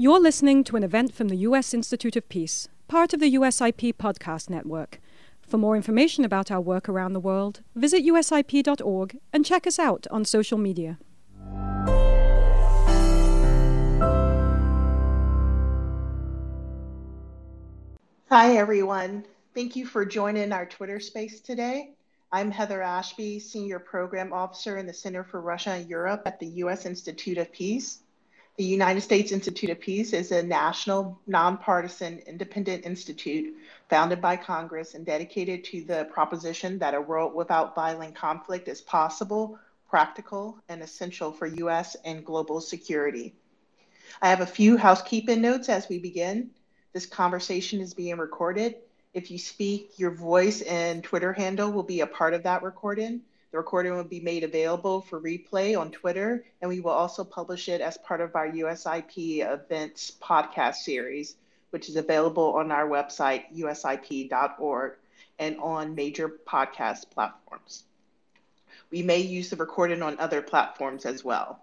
You're listening to an event from the U.S. Institute of Peace, part of the USIP podcast network. For more information about our work around the world, visit usip.org and check us out on social media. Hi, everyone. Thank you for joining our Twitter space today. I'm Heather Ashby, Senior Program Officer in the Center for Russia and Europe at the U.S. Institute of Peace. The United States Institute of Peace is a national, nonpartisan, independent institute founded by Congress and dedicated to the proposition that a world without violent conflict is possible, practical, and essential for U.S. and global security. I have a few housekeeping notes as we begin. This conversation is being recorded. If you speak, your voice and Twitter handle will be a part of that recording. The recording will be made available for replay on Twitter, and we will also publish it as part of our USIP events podcast series, which is available on our website, usip.org, and on major podcast platforms. We may use the recording on other platforms as well.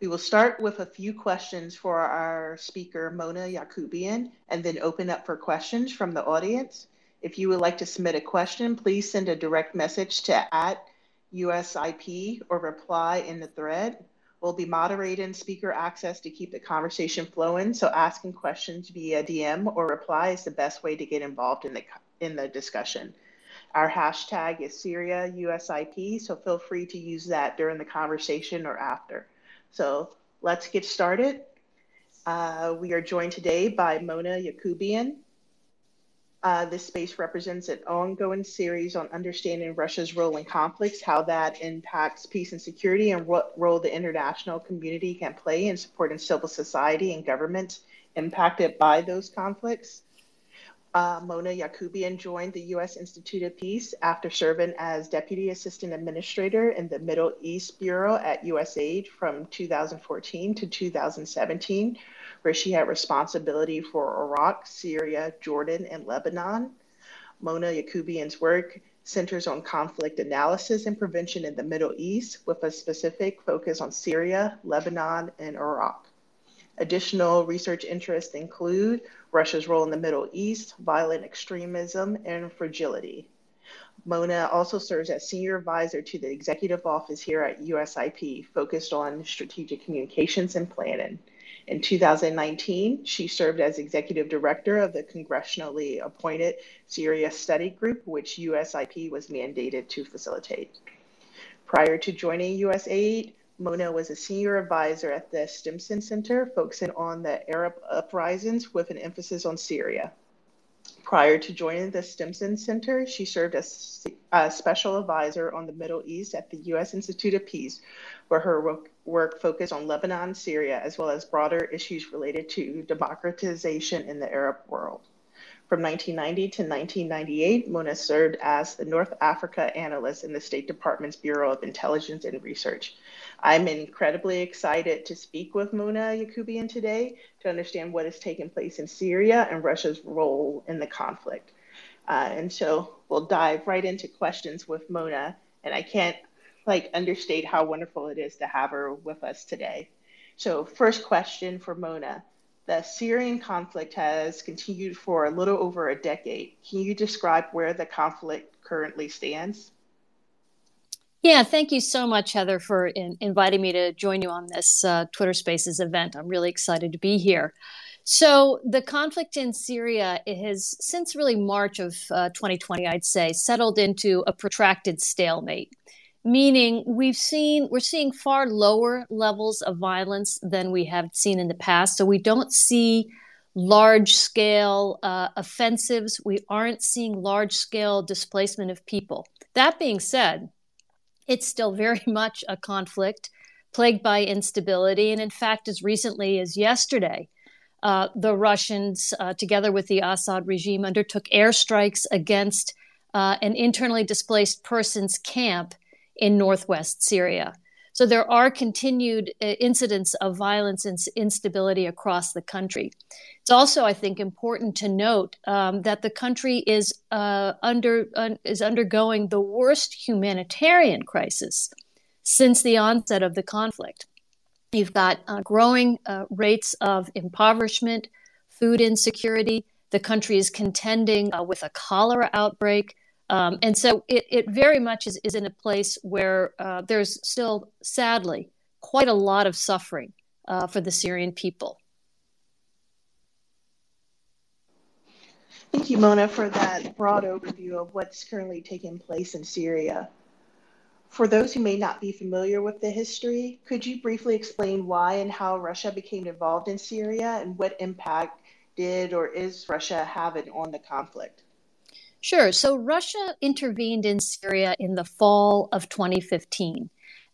We will start with a few questions for our speaker, Mona Yacoubian, and then open up for questions from the audience. If you would like to submit a question, please send a direct message to at USIP or reply in the thread. We'll be moderating speaker access to keep the conversation flowing, so asking questions via DM or reply is the best way to get involved in the, in the discussion. Our hashtag is Syria USIP, so feel free to use that during the conversation or after. So let's get started. Uh, we are joined today by Mona Yacoubian. Uh, this space represents an ongoing series on understanding Russia's role in conflicts, how that impacts peace and security, and what role the international community can play in supporting civil society and governments impacted by those conflicts. Uh, Mona Yacoubian joined the U.S. Institute of Peace after serving as Deputy Assistant Administrator in the Middle East Bureau at USAID from 2014 to 2017, where she had responsibility for Iraq, Syria, Jordan, and Lebanon. Mona Yacoubian's work centers on conflict analysis and prevention in the Middle East with a specific focus on Syria, Lebanon, and Iraq. Additional research interests include Russia's role in the Middle East, violent extremism, and fragility. Mona also serves as senior advisor to the executive office here at USIP, focused on strategic communications and planning. In 2019, she served as executive director of the congressionally appointed Syria Study Group, which USIP was mandated to facilitate. Prior to joining USAID, Mona was a senior advisor at the Stimson Center, focusing on the Arab uprisings with an emphasis on Syria. Prior to joining the Stimson Center, she served as a special advisor on the Middle East at the U.S. Institute of Peace, where her work focused on Lebanon, Syria, as well as broader issues related to democratization in the Arab world. From 1990 to 1998, Mona served as the North Africa analyst in the State Department's Bureau of Intelligence and Research. I'm incredibly excited to speak with Mona Yacoubian today to understand what is taking place in Syria and Russia's role in the conflict. Uh, and so we'll dive right into questions with Mona. And I can't like understate how wonderful it is to have her with us today. So first question for Mona the Syrian conflict has continued for a little over a decade. Can you describe where the conflict currently stands? Yeah, thank you so much, Heather, for in- inviting me to join you on this uh, Twitter Spaces event. I'm really excited to be here. So, the conflict in Syria has, since really March of uh, 2020, I'd say, settled into a protracted stalemate meaning we've seen we're seeing far lower levels of violence than we have seen in the past. So we don't see large scale uh, offensives. We aren't seeing large scale displacement of people. That being said it's still very much a conflict plagued by instability. And in fact as recently as yesterday uh, the russians uh, together with the assad regime undertook airstrikes against uh, an internally displaced persons camp in northwest Syria. So there are continued uh, incidents of violence and instability across the country. It's also, I think, important to note um, that the country is uh, under is undergoing the worst humanitarian crisis since the onset of the conflict. You've got uh, growing uh, rates of impoverishment, food insecurity. The country is contending uh, with a cholera outbreak. Um, and so it, it very much is, is in a place where uh, there's still, sadly, quite a lot of suffering uh, for the Syrian people. Thank you, Mona, for that broad overview of what's currently taking place in Syria. For those who may not be familiar with the history, could you briefly explain why and how Russia became involved in Syria and what impact did or is Russia having on the conflict? Sure. So Russia intervened in Syria in the fall of 2015.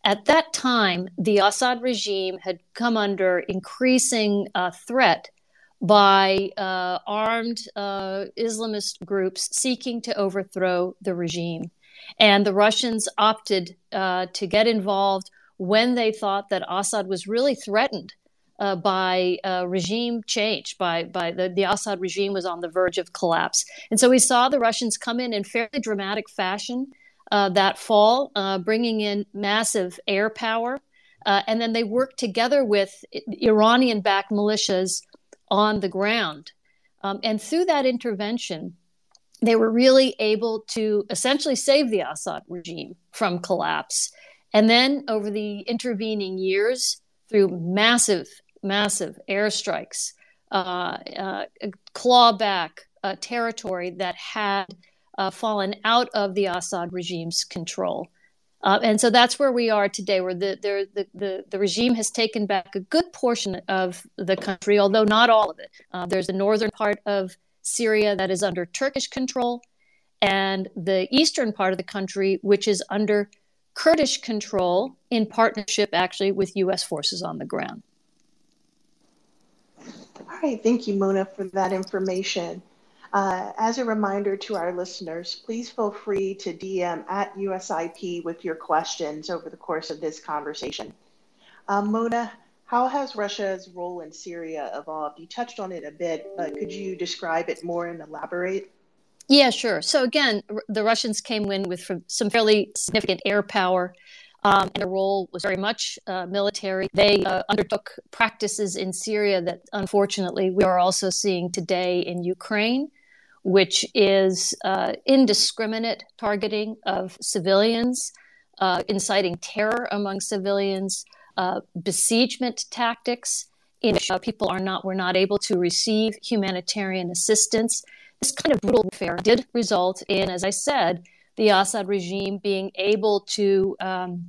At that time, the Assad regime had come under increasing uh, threat by uh, armed uh, Islamist groups seeking to overthrow the regime. And the Russians opted uh, to get involved when they thought that Assad was really threatened uh, by uh, regime change, by, by the, the Assad regime was on the verge of collapse. And so we saw the Russians come in in fairly dramatic fashion uh, that fall, uh, bringing in massive air power. Uh, and then they worked together with Iranian backed militias on the ground. Um, and through that intervention, they were really able to essentially save the Assad regime from collapse. And then over the intervening years, through massive massive airstrikes, uh, uh, clawback territory that had uh, fallen out of the Assad regime's control. Uh, and so that's where we are today, where the, the, the, the, regime has taken back a good portion of the country, although not all of it. Uh, there's the northern part of Syria that is under Turkish control, and the eastern part of the country, which is under Kurdish control in partnership actually with U.S. forces on the ground. All right, thank you, Mona, for that information. Uh, as a reminder to our listeners, please feel free to DM at USIP with your questions over the course of this conversation. Um, Mona, how has Russia's role in Syria evolved? You touched on it a bit, but could you describe it more and elaborate? Yeah, sure. So again, the Russians came in with some fairly significant air power um, and their role was very much uh, military. They uh, undertook practices in Syria that unfortunately we are also seeing today in Ukraine, which is uh, indiscriminate targeting of civilians, uh, inciting terror among civilians, uh, besiegement tactics in which uh, people are not were not able to receive humanitarian assistance. This kind of brutal warfare did result in, as I said, the Assad regime being able to um,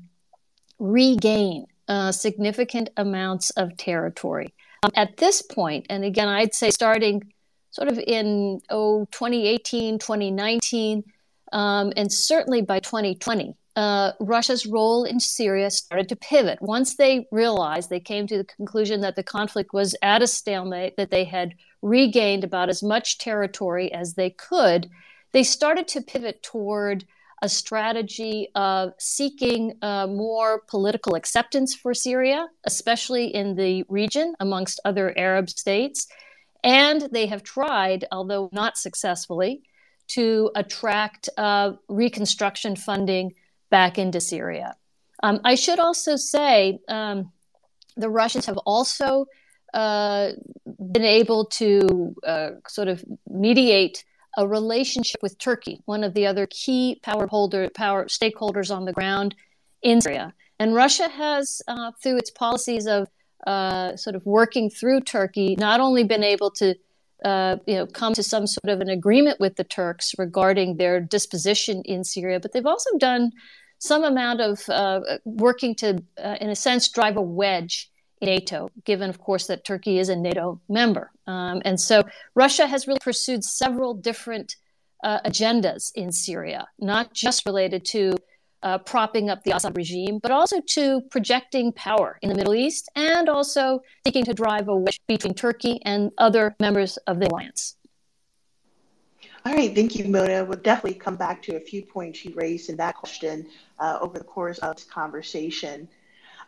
regain uh, significant amounts of territory. Um, at this point, and again, I'd say starting sort of in oh, 2018, 2019, um, and certainly by 2020, uh, Russia's role in Syria started to pivot. Once they realized, they came to the conclusion that the conflict was at a stalemate, that they had regained about as much territory as they could, they started to pivot toward a strategy of seeking uh, more political acceptance for Syria, especially in the region amongst other Arab states. And they have tried, although not successfully, to attract uh, reconstruction funding back into Syria. Um, I should also say um, the Russians have also uh, been able to uh, sort of mediate a relationship with Turkey, one of the other key power holder power stakeholders on the ground in Syria. And Russia has, uh, through its policies of uh, sort of working through Turkey, not only been able to uh, you know, come to some sort of an agreement with the Turks regarding their disposition in Syria, but they've also done some amount of uh, working to, uh, in a sense, drive a wedge NATO, given, of course, that Turkey is a NATO member. Um, and so Russia has really pursued several different uh, agendas in Syria, not just related to uh, propping up the Assad regime, but also to projecting power in the Middle East and also seeking to drive a wedge between Turkey and other members of the alliance. All right, thank you, Mona. We'll definitely come back to a few points you raised in that question uh, over the course of this conversation.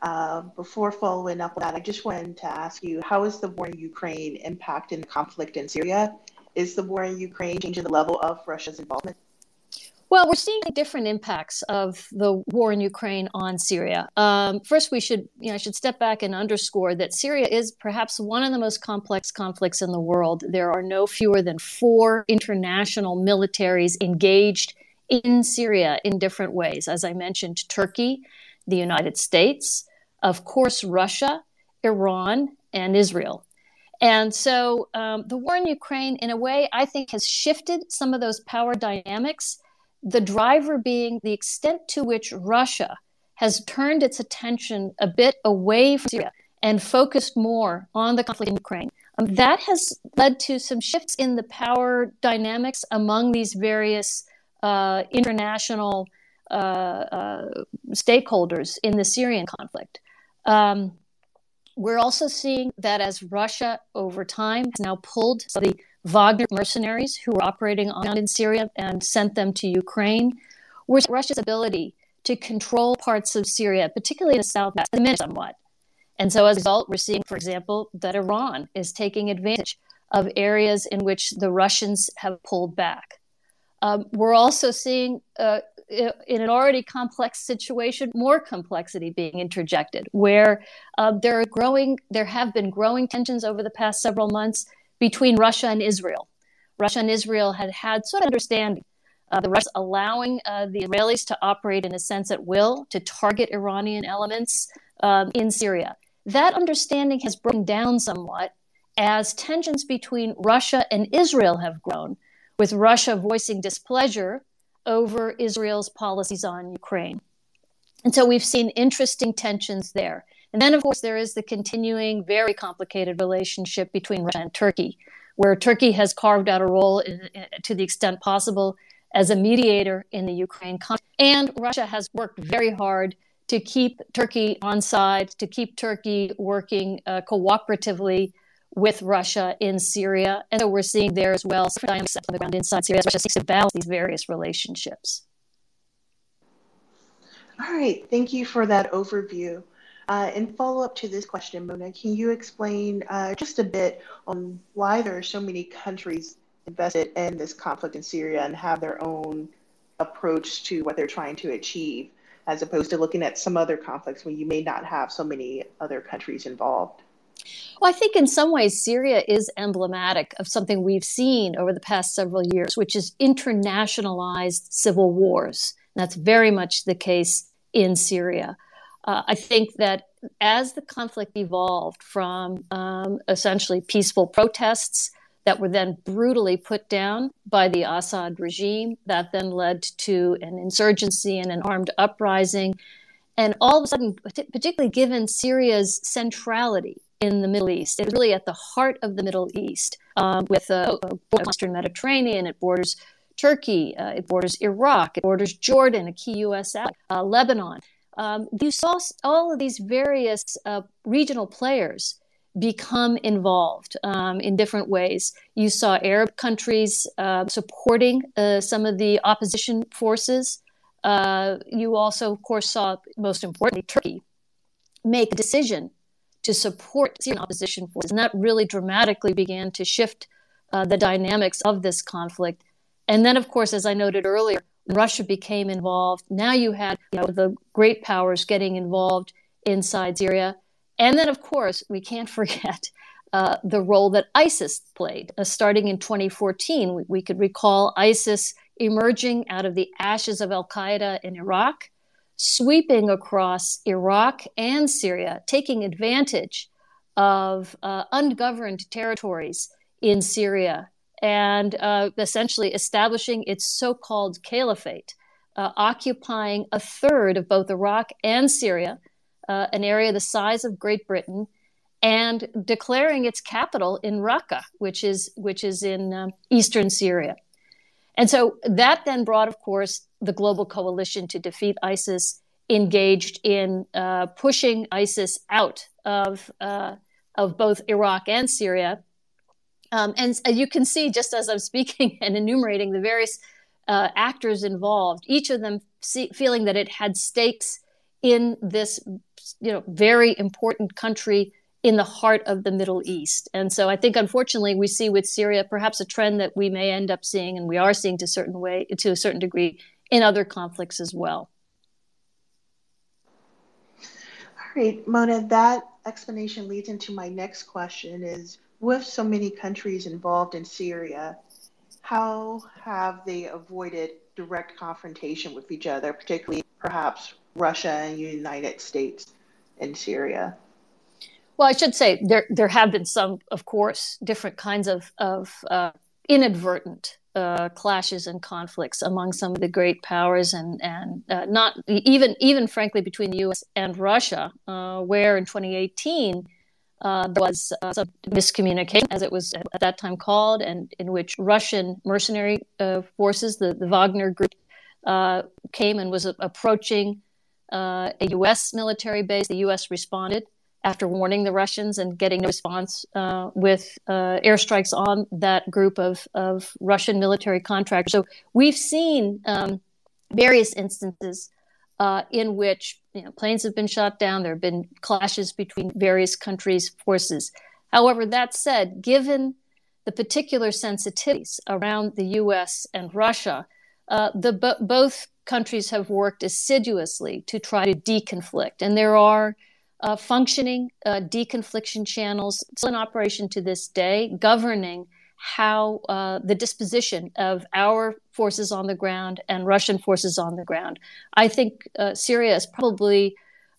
Uh, before following up on that, I just wanted to ask you how is the war in Ukraine impacting the conflict in Syria? Is the war in Ukraine changing the level of Russia's involvement? Well, we're seeing different impacts of the war in Ukraine on Syria. Um, first, we should, you know, I should step back and underscore that Syria is perhaps one of the most complex conflicts in the world. There are no fewer than four international militaries engaged in Syria in different ways. As I mentioned, Turkey, the United States, of course, Russia, Iran, and Israel. And so um, the war in Ukraine, in a way, I think has shifted some of those power dynamics the driver being the extent to which Russia has turned its attention a bit away from Syria and focused more on the conflict in Ukraine. Um, that has led to some shifts in the power dynamics among these various uh, international uh, uh, stakeholders in the Syrian conflict. Um, we're also seeing that as Russia over time has now pulled the Wagner mercenaries who were operating on in Syria and sent them to Ukraine, was Russia's ability to control parts of Syria, particularly in the southwest, diminished somewhat. And so as a result, we're seeing, for example, that Iran is taking advantage of areas in which the Russians have pulled back. Um, we're also seeing, uh, in an already complex situation, more complexity being interjected, where uh, there are growing, there have been growing tensions over the past several months between Russia and Israel. Russia and Israel had had sort of understanding. Uh, the Russians allowing uh, the Israelis to operate in a sense at will to target Iranian elements um, in Syria. That understanding has broken down somewhat as tensions between Russia and Israel have grown, with Russia voicing displeasure over Israel's policies on Ukraine. And so we've seen interesting tensions there. And then, of course, there is the continuing, very complicated relationship between Russia and Turkey, where Turkey has carved out a role in, in, to the extent possible as a mediator in the Ukraine conflict. And Russia has worked very hard to keep Turkey on side, to keep Turkey working uh, cooperatively with Russia in Syria. And so we're seeing there as well some dynamics on the ground inside Syria as Russia seeks to balance these various relationships. All right, thank you for that overview. Uh, in follow up to this question, Mona, can you explain uh, just a bit on why there are so many countries invested in this conflict in Syria and have their own approach to what they're trying to achieve, as opposed to looking at some other conflicts where you may not have so many other countries involved? Well, I think in some ways Syria is emblematic of something we've seen over the past several years, which is internationalized civil wars. And that's very much the case in Syria. Uh, I think that as the conflict evolved from um, essentially peaceful protests that were then brutally put down by the Assad regime, that then led to an insurgency and an armed uprising. And all of a sudden, particularly given Syria's centrality in the Middle East, it's really at the heart of the Middle East, um, with uh, Western Mediterranean, it borders Turkey, uh, it borders Iraq, it borders Jordan, a key U.S. ally, uh, Lebanon um, you saw all of these various uh, regional players become involved um, in different ways. You saw Arab countries uh, supporting uh, some of the opposition forces. Uh, you also, of course, saw, most importantly, Turkey make a decision to support Syrian opposition forces. And that really dramatically began to shift uh, the dynamics of this conflict. And then, of course, as I noted earlier, Russia became involved. Now you had you know, the great powers getting involved inside Syria. And then, of course, we can't forget uh, the role that ISIS played. Uh, starting in 2014, we, we, could recall ISIS emerging out of the ashes of Al Qaeda in Iraq, sweeping across Iraq and Syria, taking advantage of uh, ungoverned territories in Syria and uh, essentially establishing its so called caliphate, uh, occupying a third of both Iraq and Syria, uh, an area the size of Great Britain, and declaring its capital in Raqqa, which is, which is in um, eastern Syria. And so that then brought, of course, the global coalition to defeat ISIS, engaged in uh, pushing ISIS out of, uh, of both Iraq and Syria um, and you can see, just as I'm speaking and enumerating the various uh, actors involved, each of them see, feeling that it had stakes in this, you know, very important country in the heart of the Middle East. And so I think, unfortunately, we see with Syria perhaps a trend that we may end up seeing, and we are seeing to certain way, to a certain degree, in other conflicts as well. All right, Mona, that explanation leads into my next question is with so many countries involved in Syria, how have they avoided direct confrontation with each other, particularly perhaps Russia and United States in Syria? Well, I should say there there have been some, of course, different kinds of of uh, inadvertent uh, clashes and conflicts among some of the great powers, and and uh, not even even frankly between the U.S. and Russia, uh, where in 2018 uh, there was uh, some miscommunication, as it was at that time called, and in which Russian mercenary forces, the the Wagner group, came and was approaching a U.S. military base. The U.S. responded after warning the Russians and getting no response uh, with uh, airstrikes on that group of, of Russian military contractors. So we've seen um, various instances uh, in which you know, planes have been shot down. There have been clashes between various countries' forces. However, that said, given the particular sensitivities around the U.S. and Russia, uh, the both countries have worked assiduously to try to deconflict, and there are uh, functioning uh, deconfliction channels still in operation to this day, governing how uh, the disposition of our forces on the ground and Russian forces on the ground. I think uh, Syria is probably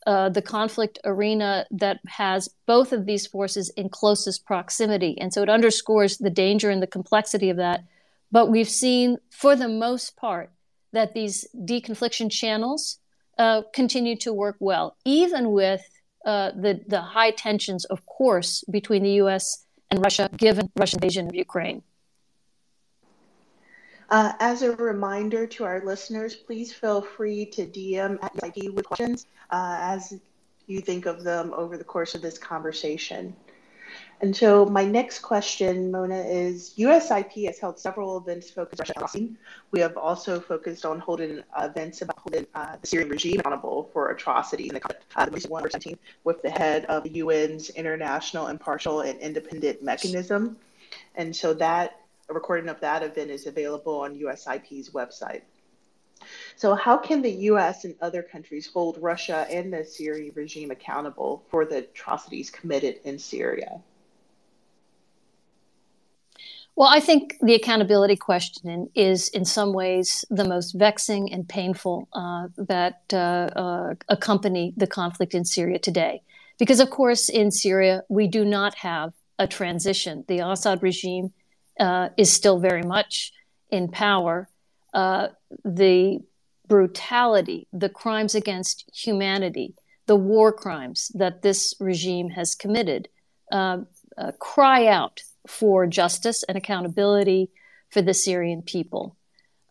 uh, the conflict arena that has both of these forces in closest proximity. And so it underscores the danger and the complexity of that. But we've seen, for the most part, that these deconfliction channels uh, continue to work well, even with uh, the, the high tensions, of course, between the U.S. and Russia, given Russian invasion of Ukraine. Uh, as a reminder to our listeners, please feel free to DM at ID with questions uh, as you think of them over the course of this conversation. And so my next question, Mona, is USIP has held several events focused on Russia. We have also focused on holding events about holding uh, the Syrian regime accountable for atrocities in the conflict. Uh, the with the head of the UN's International Impartial and Independent Mechanism. And so that a recording of that event is available on USIP's website. So, how can the US and other countries hold Russia and the Syrian regime accountable for the atrocities committed in Syria? Well, I think the accountability question is, in some ways, the most vexing and painful uh, that uh, uh, accompany the conflict in Syria today. Because, of course, in Syria, we do not have a transition. The Assad regime uh, is still very much in power. Uh, the brutality, the crimes against humanity, the war crimes that this regime has committed uh, cry out for justice and accountability for the Syrian people.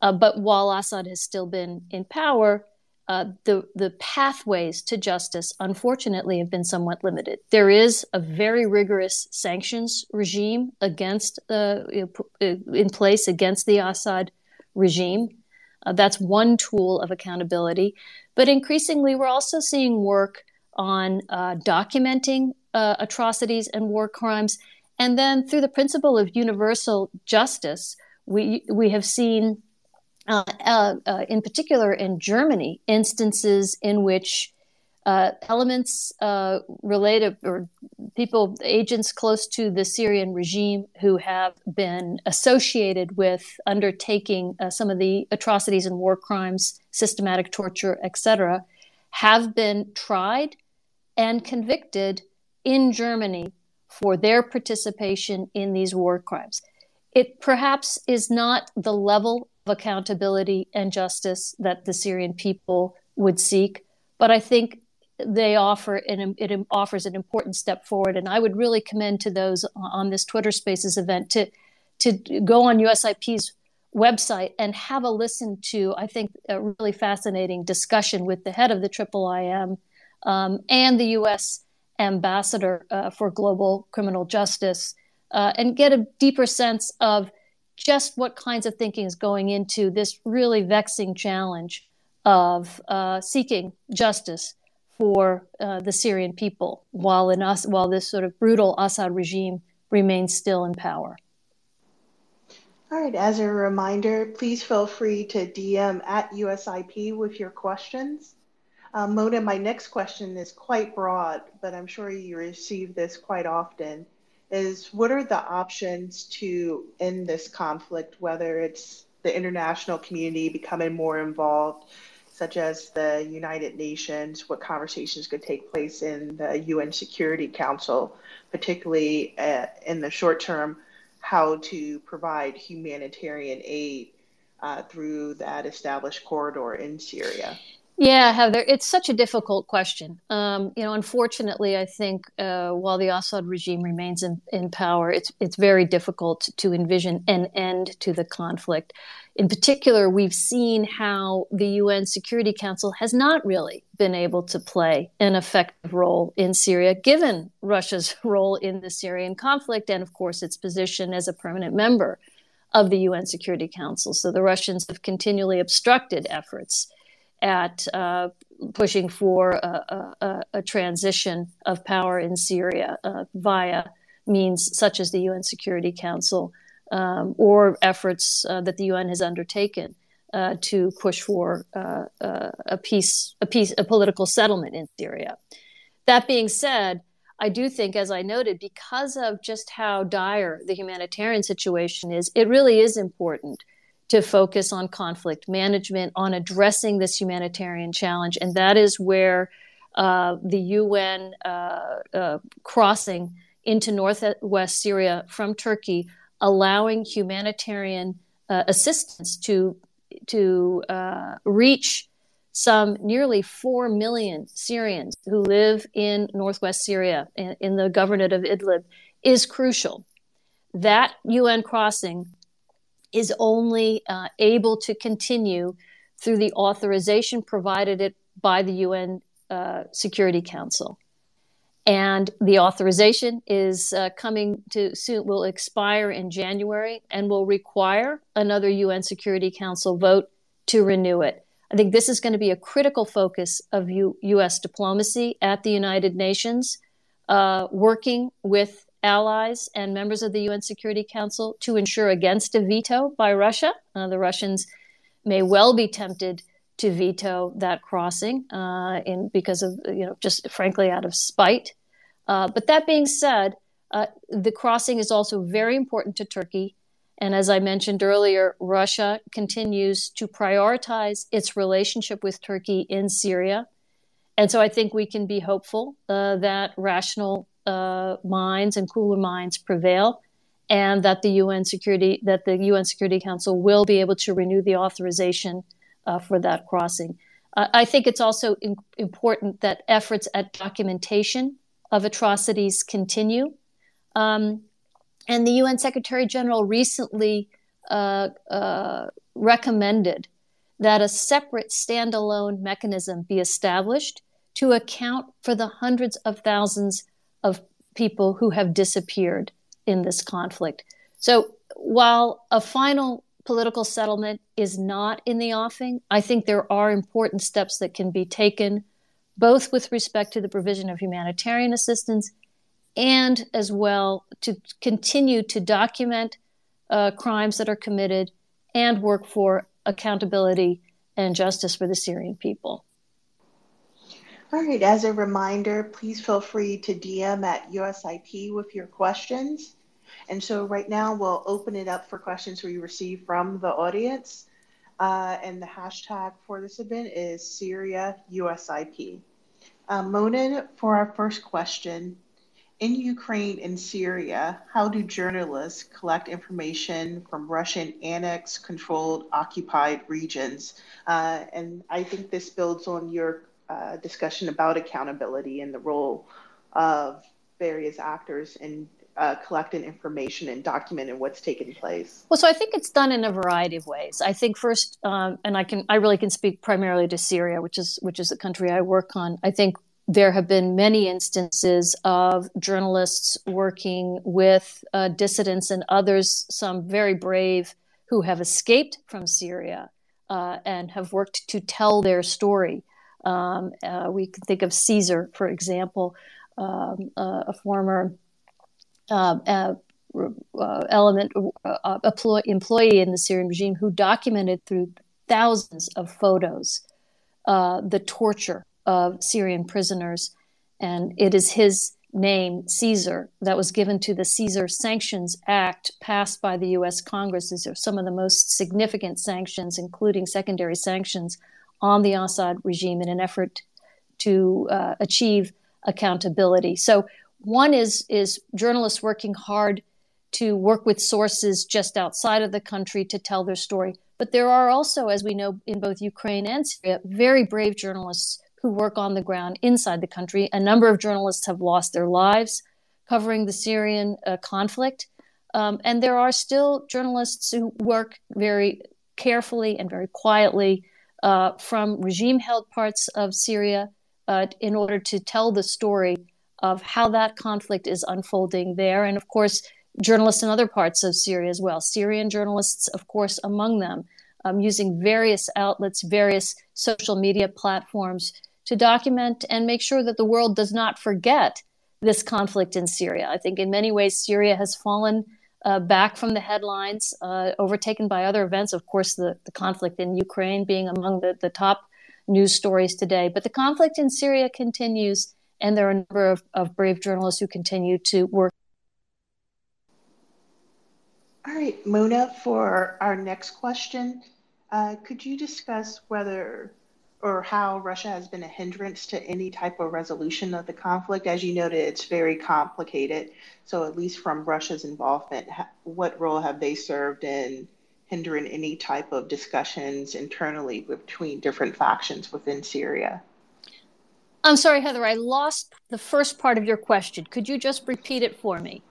Uh, but while Assad has still been in power, uh, the the pathways to justice, unfortunately, have been somewhat limited. There is a very rigorous sanctions regime against uh, in place against the Assad regime. Uh, that's one tool of accountability, but increasingly, we're also seeing work on uh, documenting uh, atrocities and war crimes. And then through the principle of universal justice, we, we have seen, uh, uh, uh, in particular in Germany, instances in which uh, elements uh, related or people, agents close to the Syrian regime who have been associated with undertaking uh, some of the atrocities and war crimes, systematic torture, etc., have been tried and convicted in Germany for their participation in these war crimes. It perhaps is not the level of accountability and justice that the Syrian people would seek, but I think they offer an, it offers an important step forward. And I would really commend to those on this Twitter Spaces event to to go on USIP's website and have a listen to, I think, a really fascinating discussion with the head of the Triple IM um, and the U.S ambassador uh, for global criminal justice uh, and get a deeper sense of just what kinds of thinking is going into this really vexing challenge of uh, seeking justice for uh, the Syrian people while in while this sort of brutal Assad regime remains still in power. All right, as a reminder, please feel free to DM at USIP with your questions. Um, Mona, my next question is quite broad, but I'm sure you receive this quite often. Is what are the options to end this conflict, whether it's the international community becoming more involved, such as the United Nations, what conversations could take place in the UN Security Council, particularly uh, in the short term, how to provide humanitarian aid uh, through that established corridor in Syria? Yeah, Heather, it's such a difficult question. Um, you know, unfortunately, I think uh, while the Assad regime remains in, in power, it's it's very difficult to envision an end to the conflict. In particular, we've seen how the UN Security Council has not really been able to play an effective role in Syria, given Russia's role in the Syrian conflict and, of course, its position as a permanent member of the UN Security Council. So the Russians have continually obstructed efforts at uh, pushing for a, a, a, transition of power in Syria uh, via means such as the UN Security Council um, or efforts uh, that the UN has undertaken uh, to push for uh, uh, a peace, a peace, a political settlement in Syria. That being said, I do think, as I noted, because of just how dire the humanitarian situation is, it really is important to focus on conflict management, on addressing this humanitarian challenge. And that is where uh, the UN uh, uh, crossing into northwest Syria from Turkey, allowing humanitarian uh, assistance to, to uh, reach some nearly 4 million Syrians who live in northwest Syria, in, in the governorate of Idlib, is crucial. That UN crossing is only uh, able to continue through the authorization provided it by the UN uh, Security Council. And the authorization is uh, coming to soon, will expire in January and will require another UN Security Council vote to renew it. I think this is going to be a critical focus of U- U.S. diplomacy at the United Nations, uh, working with allies and members of the UN Security Council to ensure against a veto by Russia. Uh, the Russians may well be tempted to veto that crossing uh, in because of you know just frankly out of spite. Uh, but that being said, uh, the crossing is also very important to Turkey. And as I mentioned earlier, Russia continues to prioritize its relationship with Turkey in Syria. And so I think we can be hopeful uh, that rational uh, minds and cooler minds prevail, and that the UN security that the UN Security Council will be able to renew the authorization uh, for that crossing. Uh, I think it's also in- important that efforts at documentation of atrocities continue. Um, and the UN Secretary General recently uh, uh, recommended that a separate standalone mechanism be established to account for the hundreds of thousands of people who have disappeared in this conflict. So while a final political settlement is not in the offing, I think there are important steps that can be taken, both with respect to the provision of humanitarian assistance and as well to continue to document uh, crimes that are committed and work for accountability and justice for the Syrian people. All right, as a reminder, please feel free to DM at USIP with your questions. And so right now we'll open it up for questions we receive from the audience. Uh, and the hashtag for this event is Syria USIP. Uh, Monin, for our first question, in Ukraine and Syria, how do journalists collect information from Russian annexed, controlled, occupied regions? Uh, and I think this builds on your uh, discussion about accountability and the role of various actors in uh, collecting information and documenting what's taking place? Well, so I think it's done in a variety of ways. I think first, um, and I can, I really can speak primarily to Syria, which is which is the country I work on. I think there have been many instances of journalists working with uh, dissidents and others, some very brave, who have escaped from Syria uh, and have worked to tell their story. Um, uh, we can think of Caesar, for example, um, uh, a former uh, uh, uh, element uh, employee in the Syrian regime who documented through thousands of photos uh, the torture of Syrian prisoners, and it is his name, Caesar, that was given to the Caesar Sanctions Act passed by the U.S. Congress. These are some of the most significant sanctions, including secondary sanctions on the Assad regime in an effort to uh, achieve accountability. So one is is journalists working hard to work with sources just outside of the country to tell their story. But there are also, as we know in both Ukraine and Syria, very brave journalists who work on the ground inside the country. A number of journalists have lost their lives covering the Syrian uh, conflict. Um, and there are still journalists who work very carefully and very quietly uh, from regime held parts of Syria uh, in order to tell the story of how that conflict is unfolding there. And of course, journalists in other parts of Syria as well, Syrian journalists, of course, among them, um, using various outlets, various social media platforms to document and make sure that the world does not forget this conflict in Syria. I think in many ways, Syria has fallen uh, back from the headlines, uh, overtaken by other events. Of course, the, the conflict in Ukraine being among the, the top news stories today. But the conflict in Syria continues, and there are a number of, of brave journalists who continue to work. All right, Mona, for our next question, uh, could you discuss whether or how Russia has been a hindrance to any type of resolution of the conflict? As you noted, it's very complicated. So, at least from Russia's involvement, what role have they served in hindering any type of discussions internally between different factions within Syria? I'm sorry, Heather, I lost the first part of your question. Could you just repeat it for me?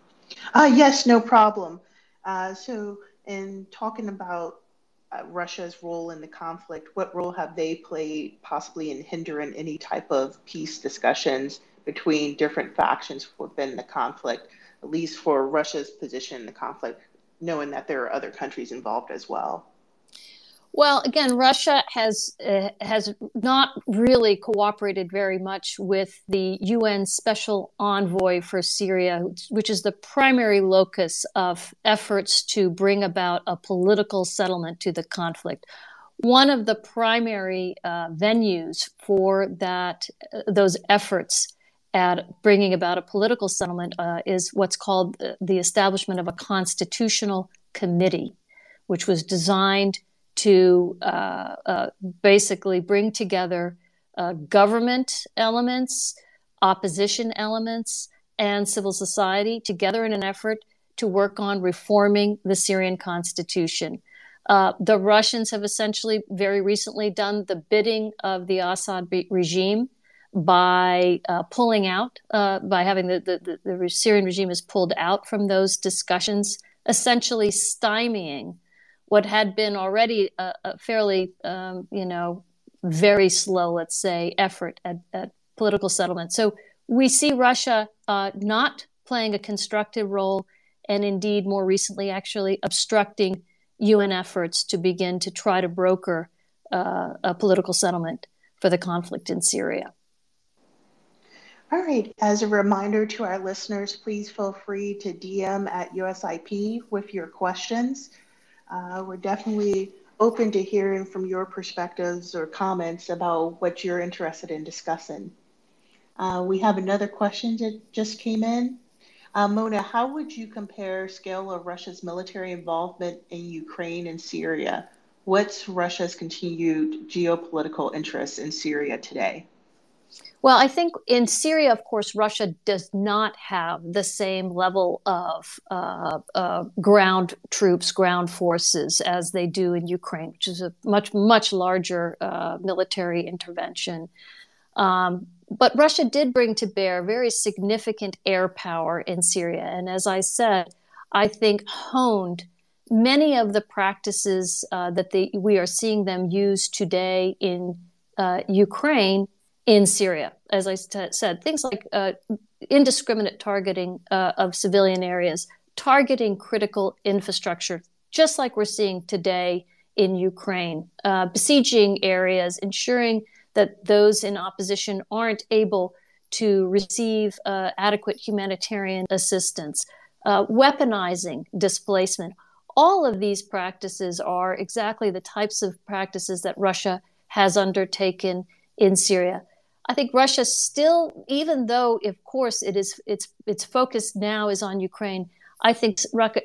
Uh, yes, no problem. Uh, so, in talking about uh, Russia's role in the conflict, what role have they played possibly in hindering any type of peace discussions between different factions within the conflict, at least for Russia's position in the conflict? knowing that there are other countries involved as well? Well, again, Russia has uh, has not really cooperated very much with the UN Special Envoy for Syria, which is the primary locus of efforts to bring about a political settlement to the conflict. One of the primary uh, venues for that uh, those efforts at bringing about a political settlement uh, is what's called the establishment of a constitutional committee, which was designed to uh, uh, basically bring together uh, government elements, opposition elements, and civil society together in an effort to work on reforming the Syrian constitution. Uh, the Russians have essentially very recently done the bidding of the Assad regime by uh, pulling out, uh, by having the, the, the, Syrian regime is pulled out from those discussions, essentially stymieing what had been already a, a fairly, um, you know, very slow, let's say, effort at, at, political settlement. So we see Russia uh, not playing a constructive role, and indeed, more recently, actually obstructing UN efforts to begin to try to broker uh, a political settlement for the conflict in Syria. All right. As a reminder to our listeners, please feel free to DM at USIP with your questions. Uh, we're definitely open to hearing from your perspectives or comments about what you're interested in discussing. Uh, we have another question that just came in. Uh, Mona, how would you compare scale of Russia's military involvement in Ukraine and Syria? What's Russia's continued geopolitical interest in Syria today? Well, I think in Syria, of course, Russia does not have the same level of uh, uh, ground troops, ground forces as they do in Ukraine, which is a much, much larger uh, military intervention. Um, but Russia did bring to bear very significant air power in Syria. And as I said, I think honed many of the practices uh, that they, we are seeing them use today in uh, Ukraine in Syria. As I said, things like uh, indiscriminate targeting uh, of civilian areas, targeting critical infrastructure, just like we're seeing today in Ukraine, uh, besieging areas, ensuring that those in opposition aren't able to receive uh, adequate humanitarian assistance. uh, weaponizing displacement. All of these practices are exactly the types of practices that Russia has undertaken in Syria. I think Russia still, even though of course it is its its focus now is on Ukraine, I think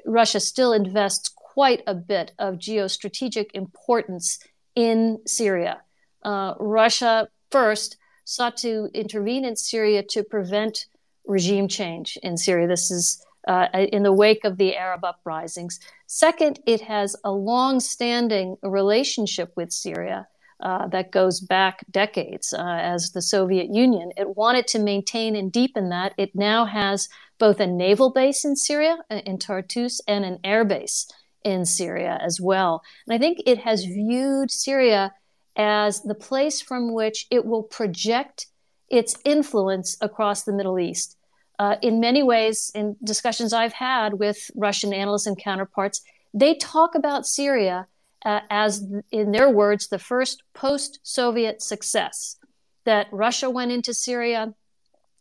Russia still invests quite a bit of geostrategic importance in Syria. Uh, Russia first sought to intervene in Syria to prevent regime change in Syria. This is uh, in the wake of the Arab uprisings. Second, it has a long standing relationship with Syria. Uh, that goes back decades uh, as the Soviet Union. It wanted to maintain and deepen that. It now has both a naval base in Syria, uh, in Tartus, and an air base in Syria as well. And I think it has viewed Syria as the place from which it will project its influence across the Middle East. Uh, in many ways, in discussions I've had with Russian analysts and counterparts, they talk about Syria uh, as, in their words, the first post Soviet success. That Russia went into Syria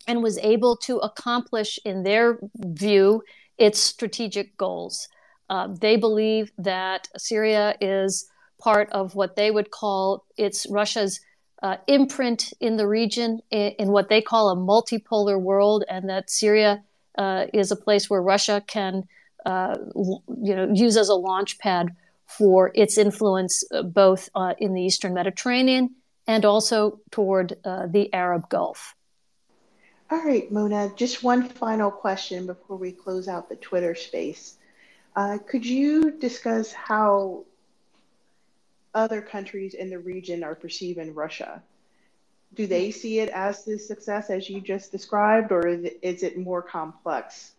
and was able to accomplish, in their view, its strategic goals. Uh, they believe that Syria is part of what they would call its Russia's uh, imprint in the region in, in, what they call a multipolar world, and that Syria uh, is a place where Russia can, uh, you know, use as a launch pad for its influence uh, both uh, in the Eastern Mediterranean and also toward uh, the Arab Gulf. All right, Mona, just one final question before we close out the Twitter space. Uh, could you discuss how other countries in the region are perceiving Russia? Do they see it as the success as you just described, or is it more complex?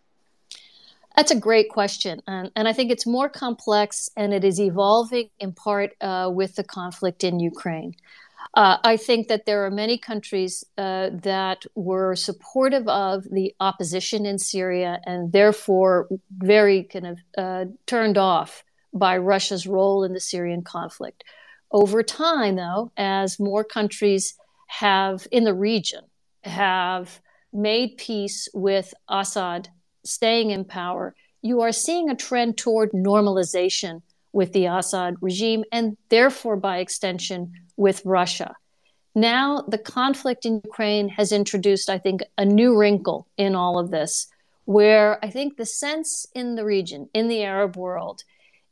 That's a great question. And, and I think it's more complex and it is evolving in part uh, with the conflict in Ukraine. Uh, I think that there are many countries uh, that were supportive of the opposition in Syria and therefore very kind of uh, turned off by Russia's role in the Syrian conflict. Over time, though, as more countries have in the region have made peace with Assad staying in power, you are seeing a trend toward normalization with the Assad regime and therefore, by extension, with Russia. Now, the conflict in Ukraine has introduced, I think, a new wrinkle in all of this, where I think the sense in the region, in the Arab world,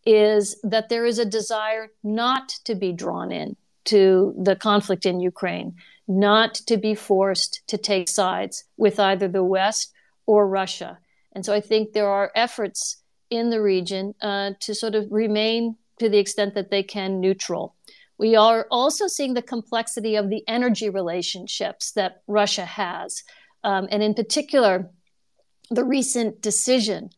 is that there is a desire not to be drawn in to the conflict in Ukraine, not to be forced to take sides with either the West or Russia. And so I think there are efforts in the region uh, to sort of remain, to the extent that they can, neutral. We are also seeing the complexity of the energy relationships that Russia has. Um, and in particular, the recent decision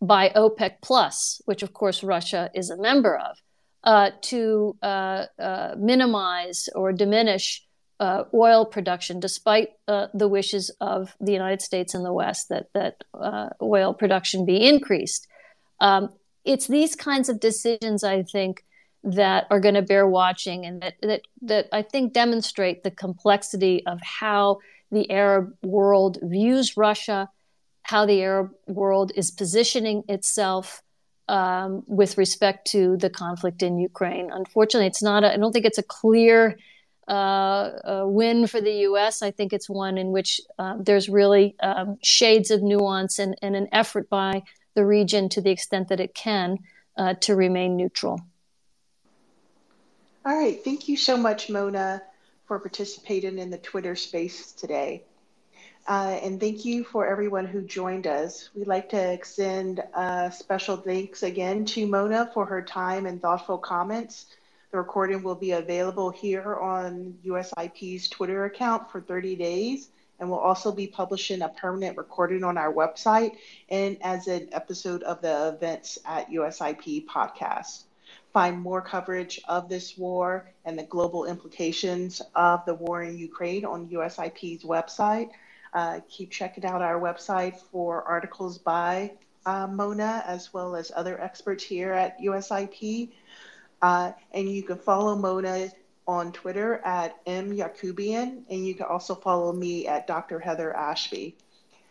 by OPEC Plus, which of course Russia is a member of, uh, to uh, uh minimize or diminish uh, oil production, despite uh, the wishes of the United States and the West that that uh, oil production be increased. Um, it's these kinds of decisions, I think, that are going to bear watching, and that that that I think demonstrate the complexity of how the Arab world views Russia, how the Arab world is positioning itself. Um, with respect to the conflict in Ukraine, unfortunately, it's not. I don't think it's a clear win for the U.S. I think it's one in which uh, there's really um, shades of nuance and, and, an effort by the region, to the extent that it can, uh, to remain neutral. All right. Thank you so much, Mona, for participating in the Twitter space today. Uh, and thank you for everyone who joined us. We'd like to extend special thanks again to Mona for her time and thoughtful comments the recording will be available here on USIP's Twitter account for 30 days, and we'll also be publishing a permanent recording on our website and as an episode of the events at USIP podcast. Find more coverage of this war and the global implications of the war in Ukraine on USIP's website. Uh, keep checking out our website for articles by uh, Mona as well as other experts here at USIP. Uh, and you can follow Mona on Twitter at M Yacoubian, and you can also follow me at Dr. Heather Ashby.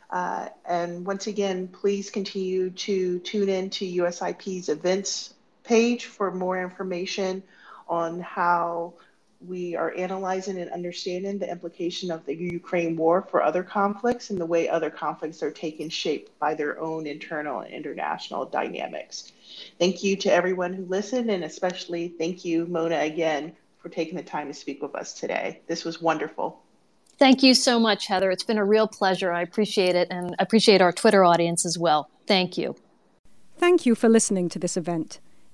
Uh, and once again, please continue to tune in to USIP's events page for more information on how we are analyzing and understanding the implication of the Ukraine war for other conflicts and the way other conflicts are taking shape by their own internal and international dynamics. Thank you to everyone who listened, and especially thank you, Mona, again, for taking the time to speak with us today. This was wonderful. Thank you so much, Heather. It's been a real pleasure. I appreciate it and appreciate our Twitter audience as well. Thank you. Thank you for listening to this event.